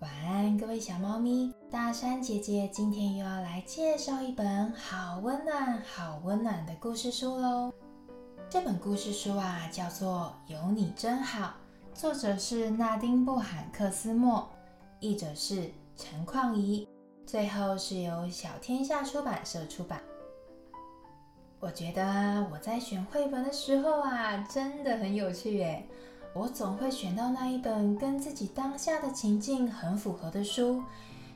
晚安，各位小猫咪。大山姐姐今天又要来介绍一本好温暖、好温暖的故事书喽。这本故事书啊，叫做《有你真好》，作者是纳丁·布罕克斯莫，译者是陈旷怡，最后是由小天下出版社出版。我觉得，我在选绘本的时候啊，真的很有趣耶。我总会选到那一本跟自己当下的情境很符合的书。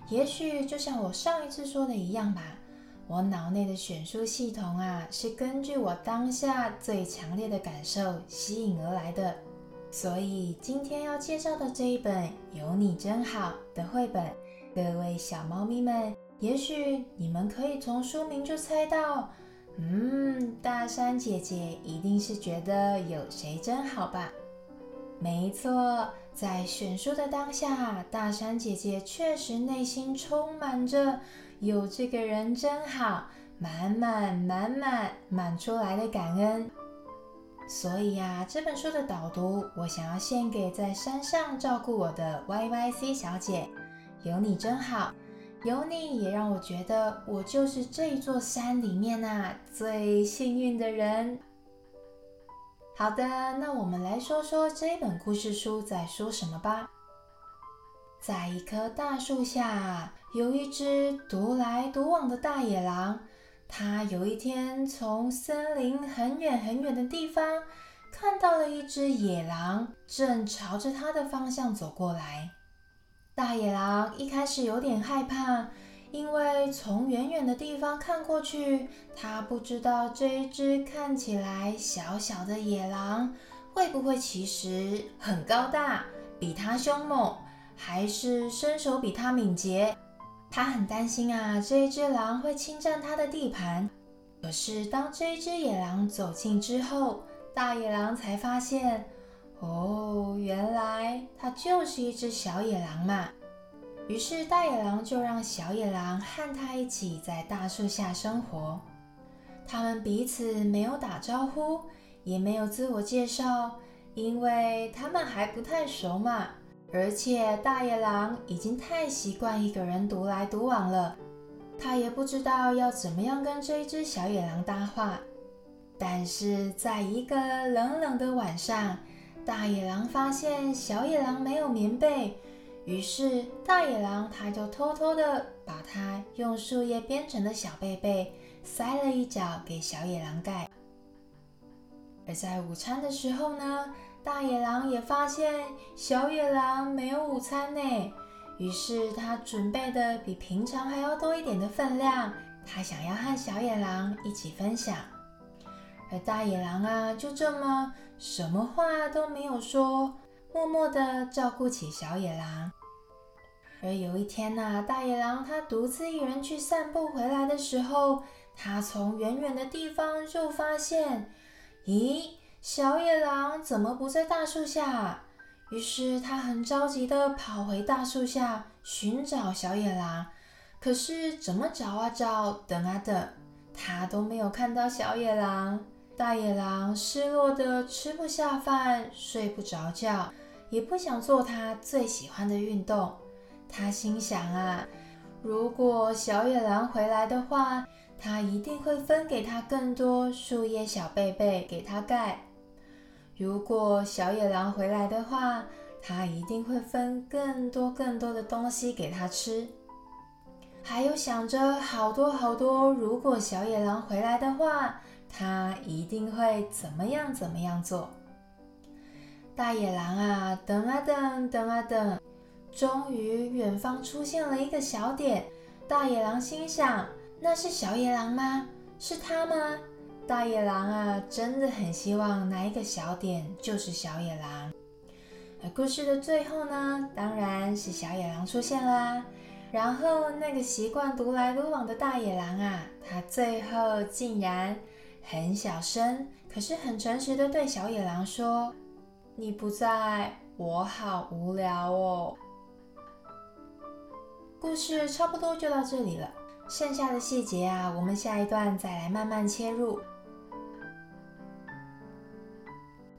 也许就像我上一次说的一样吧，我脑内的选书系统啊，是根据我当下最强烈的感受吸引而来的。所以今天要介绍的这一本《有你真好》的绘本，各位小猫咪们，也许你们可以从书名就猜到，嗯，大山姐姐一定是觉得有谁真好吧？没错，在选书的当下，大山姐姐确实内心充满着“有这个人真好”，满满满满满出来的感恩。所以呀，这本书的导读，我想要献给在山上照顾我的 Y Y C 小姐。有你真好，有你也让我觉得我就是这座山里面呐最幸运的人。好的，那我们来说说这本故事书在说什么吧。在一棵大树下，有一只独来独往的大野狼。它有一天从森林很远很远的地方，看到了一只野狼正朝着它的方向走过来。大野狼一开始有点害怕。因为从远远的地方看过去，他不知道这一只看起来小小的野狼会不会其实很高大，比他凶猛，还是身手比他敏捷。他很担心啊，这一只狼会侵占他的地盘。可是当这一只野狼走近之后，大野狼才发现，哦，原来它就是一只小野狼嘛。于是大野狼就让小野狼和他一起在大树下生活。他们彼此没有打招呼，也没有自我介绍，因为他们还不太熟嘛。而且大野狼已经太习惯一个人独来独往了，他也不知道要怎么样跟这一只小野狼搭话。但是在一个冷冷的晚上，大野狼发现小野狼没有棉被。于是，大野狼他就偷偷的把它用树叶编成的小被被塞了一角给小野狼盖。而在午餐的时候呢，大野狼也发现小野狼没有午餐呢。于是，他准备的比平常还要多一点的分量，他想要和小野狼一起分享。而大野狼啊，就这么什么话都没有说。默默地照顾起小野狼。而有一天呢，大野狼他独自一人去散步回来的时候，他从远远的地方就发现，咦，小野狼怎么不在大树下？于是他很着急地跑回大树下寻找小野狼。可是怎么找啊找，等啊等，他都没有看到小野狼。大野狼失落的吃不下饭，睡不着觉。也不想做他最喜欢的运动。他心想啊，如果小野狼回来的话，他一定会分给他更多树叶小被被给他盖。如果小野狼回来的话，他一定会分更多更多的东西给他吃。还有想着好多好多，如果小野狼回来的话，他一定会怎么样怎么样做。大野狼啊，等啊等，等啊等，终于远方出现了一个小点。大野狼心想：“那是小野狼吗？是他吗？”大野狼啊，真的很希望那一个小点就是小野狼。而故事的最后呢，当然是小野狼出现啦。然后那个习惯独来独往的大野狼啊，他最后竟然很小声，可是很诚实的对小野狼说。你不在，我好无聊哦。故事差不多就到这里了，剩下的细节啊，我们下一段再来慢慢切入。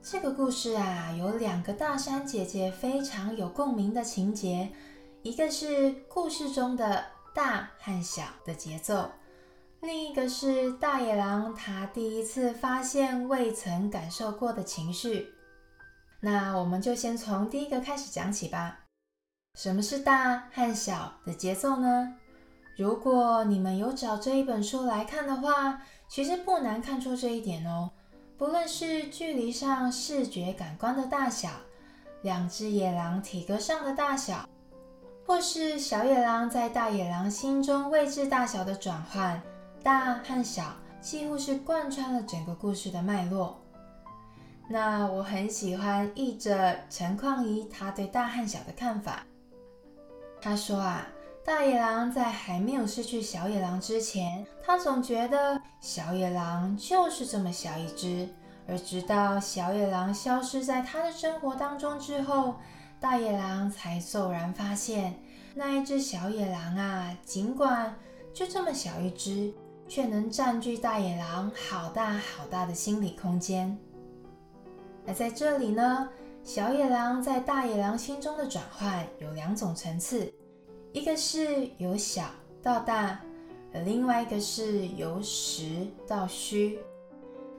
这个故事啊，有两个大山姐姐非常有共鸣的情节，一个是故事中的大和小的节奏，另一个是大野狼他第一次发现未曾感受过的情绪。那我们就先从第一个开始讲起吧。什么是大和小的节奏呢？如果你们有找这一本书来看的话，其实不难看出这一点哦。不论是距离上视觉感官的大小，两只野狼体格上的大小，或是小野狼在大野狼心中位置大小的转换，大和小几乎是贯穿了整个故事的脉络。那我很喜欢译者陈况仪他对大和小的看法。他说啊，大野狼在还没有失去小野狼之前，他总觉得小野狼就是这么小一只，而直到小野狼消失在他的生活当中之后，大野狼才骤然发现，那一只小野狼啊，尽管就这么小一只，却能占据大野狼好大好大的心理空间。而在这里呢？小野狼在大野狼心中的转换有两种层次，一个是由小到大，而另外一个是由实到虚。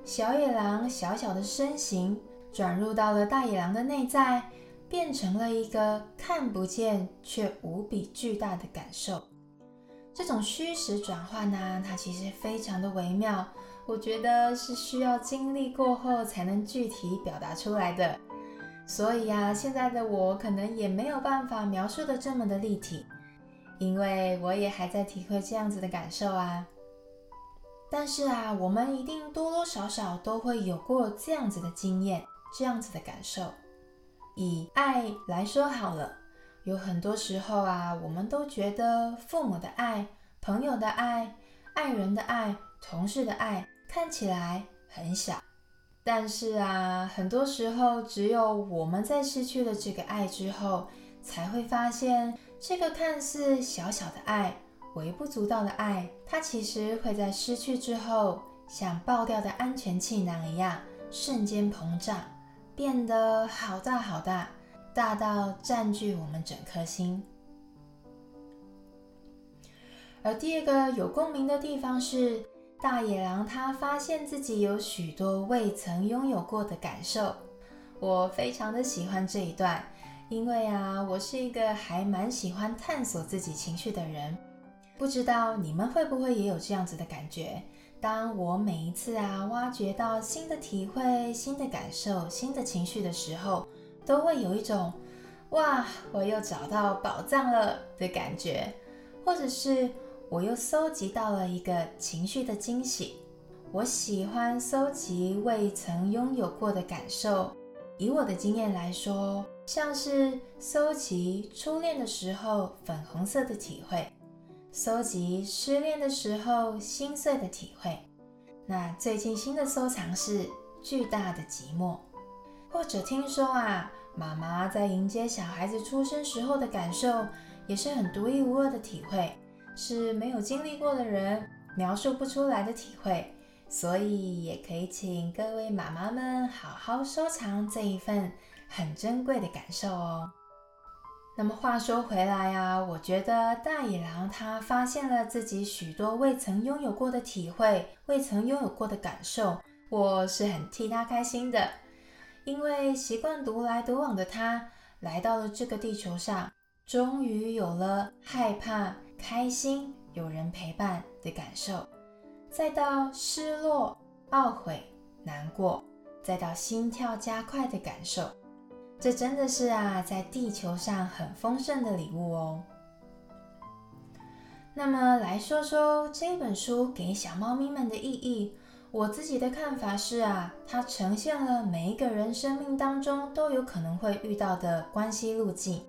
小野狼小小的身形转入到了大野狼的内在，变成了一个看不见却无比巨大的感受。这种虚实转换呢，它其实非常的微妙，我觉得是需要经历过后才能具体表达出来的。所以呀，现在的我可能也没有办法描述的这么的立体，因为我也还在体会这样子的感受啊。但是啊，我们一定多多少少都会有过这样子的经验，这样子的感受。以爱来说好了，有很多时候啊，我们都觉得父母的爱、朋友的爱、爱人的爱、同事的爱看起来很小。但是啊，很多时候，只有我们在失去了这个爱之后，才会发现，这个看似小小的爱、微不足道的爱，它其实会在失去之后，像爆掉的安全气囊一样，瞬间膨胀，变得好大好大，大到占据我们整颗心。而第二个有共鸣的地方是。大野狼他发现自己有许多未曾拥有过的感受，我非常的喜欢这一段，因为啊，我是一个还蛮喜欢探索自己情绪的人。不知道你们会不会也有这样子的感觉？当我每一次啊挖掘到新的体会、新的感受、新的情绪的时候，都会有一种哇，我又找到宝藏了的感觉，或者是。我又搜集到了一个情绪的惊喜。我喜欢搜集未曾拥有过的感受。以我的经验来说，像是搜集初恋的时候粉红色的体会，搜集失恋的时候心碎的体会。那最近新的收藏是巨大的寂寞，或者听说啊，妈妈在迎接小孩子出生时候的感受，也是很独一无二的体会。是没有经历过的人描述不出来的体会，所以也可以请各位妈妈们好好收藏这一份很珍贵的感受哦。那么话说回来啊，我觉得大野狼他发现了自己许多未曾拥有过的体会，未曾拥有过的感受，我是很替他开心的，因为习惯独来独往的他，来到了这个地球上，终于有了害怕。开心有人陪伴的感受，再到失落、懊悔、难过，再到心跳加快的感受，这真的是啊，在地球上很丰盛的礼物哦。那么来说说这本书给小猫咪们的意义，我自己的看法是啊，它呈现了每一个人生命当中都有可能会遇到的关系路径。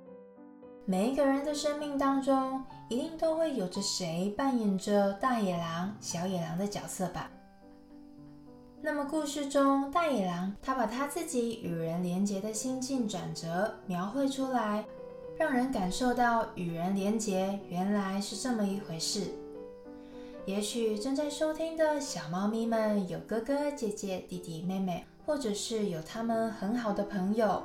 每一个人的生命当中，一定都会有着谁扮演着大野狼、小野狼的角色吧？那么故事中，大野狼他把他自己与人连结的心境转折描绘出来，让人感受到与人连结原来是这么一回事。也许正在收听的小猫咪们有哥哥姐姐、弟弟妹妹，或者是有他们很好的朋友。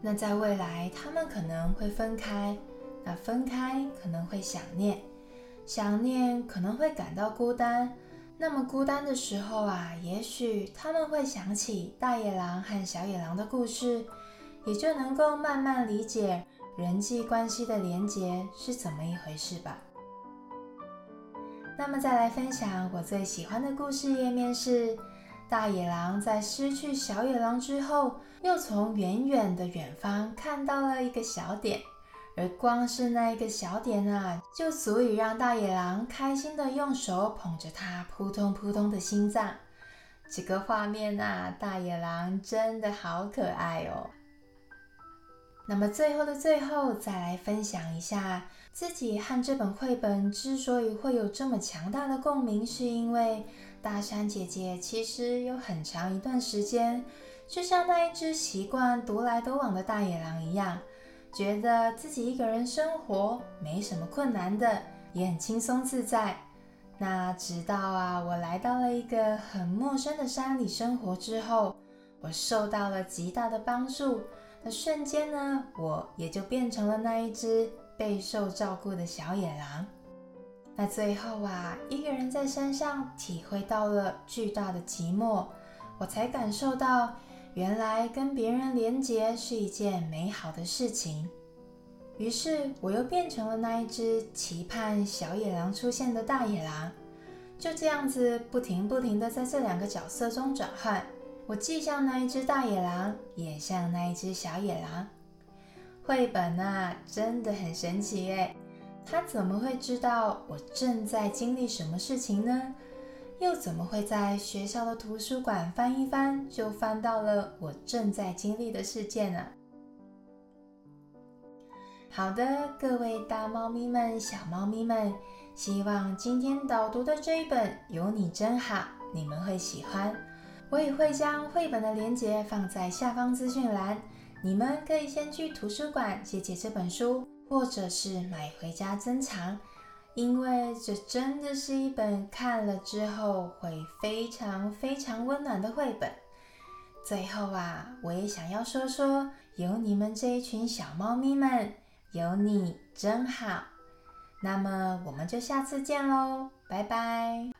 那在未来，他们可能会分开。那分开可能会想念，想念可能会感到孤单。那么孤单的时候啊，也许他们会想起大野狼和小野狼的故事，也就能够慢慢理解人际关系的连结是怎么一回事吧。那么再来分享我最喜欢的故事页面是：大野狼在失去小野狼之后，又从远远的远方看到了一个小点。而光是那一个小点啊，就足以让大野狼开心的用手捧着它扑通扑通的心脏。这个画面啊，大野狼真的好可爱哦。那么最后的最后，再来分享一下自己和这本绘本之所以会有这么强大的共鸣，是因为大山姐姐其实有很长一段时间，就像那一只习惯独来独往的大野狼一样。觉得自己一个人生活没什么困难的，也很轻松自在。那直到啊，我来到了一个很陌生的山里生活之后，我受到了极大的帮助。那瞬间呢，我也就变成了那一只备受照顾的小野狼。那最后啊，一个人在山上体会到了巨大的寂寞，我才感受到。原来跟别人连结是一件美好的事情，于是我又变成了那一只期盼小野狼出现的大野狼。就这样子不停不停的在这两个角色中转换，我既像那一只大野狼，也像那一只小野狼。绘本啊，真的很神奇诶，它怎么会知道我正在经历什么事情呢？又怎么会在学校的图书馆翻一翻，就翻到了我正在经历的事件呢？好的，各位大猫咪们、小猫咪们，希望今天导读的这一本《有你真好》，你们会喜欢。我也会将绘本的链接放在下方资讯栏，你们可以先去图书馆借借这本书，或者是买回家珍藏。因为这真的是一本看了之后会非常非常温暖的绘本。最后啊，我也想要说说，有你们这一群小猫咪们，有你真好。那么我们就下次见喽，拜拜。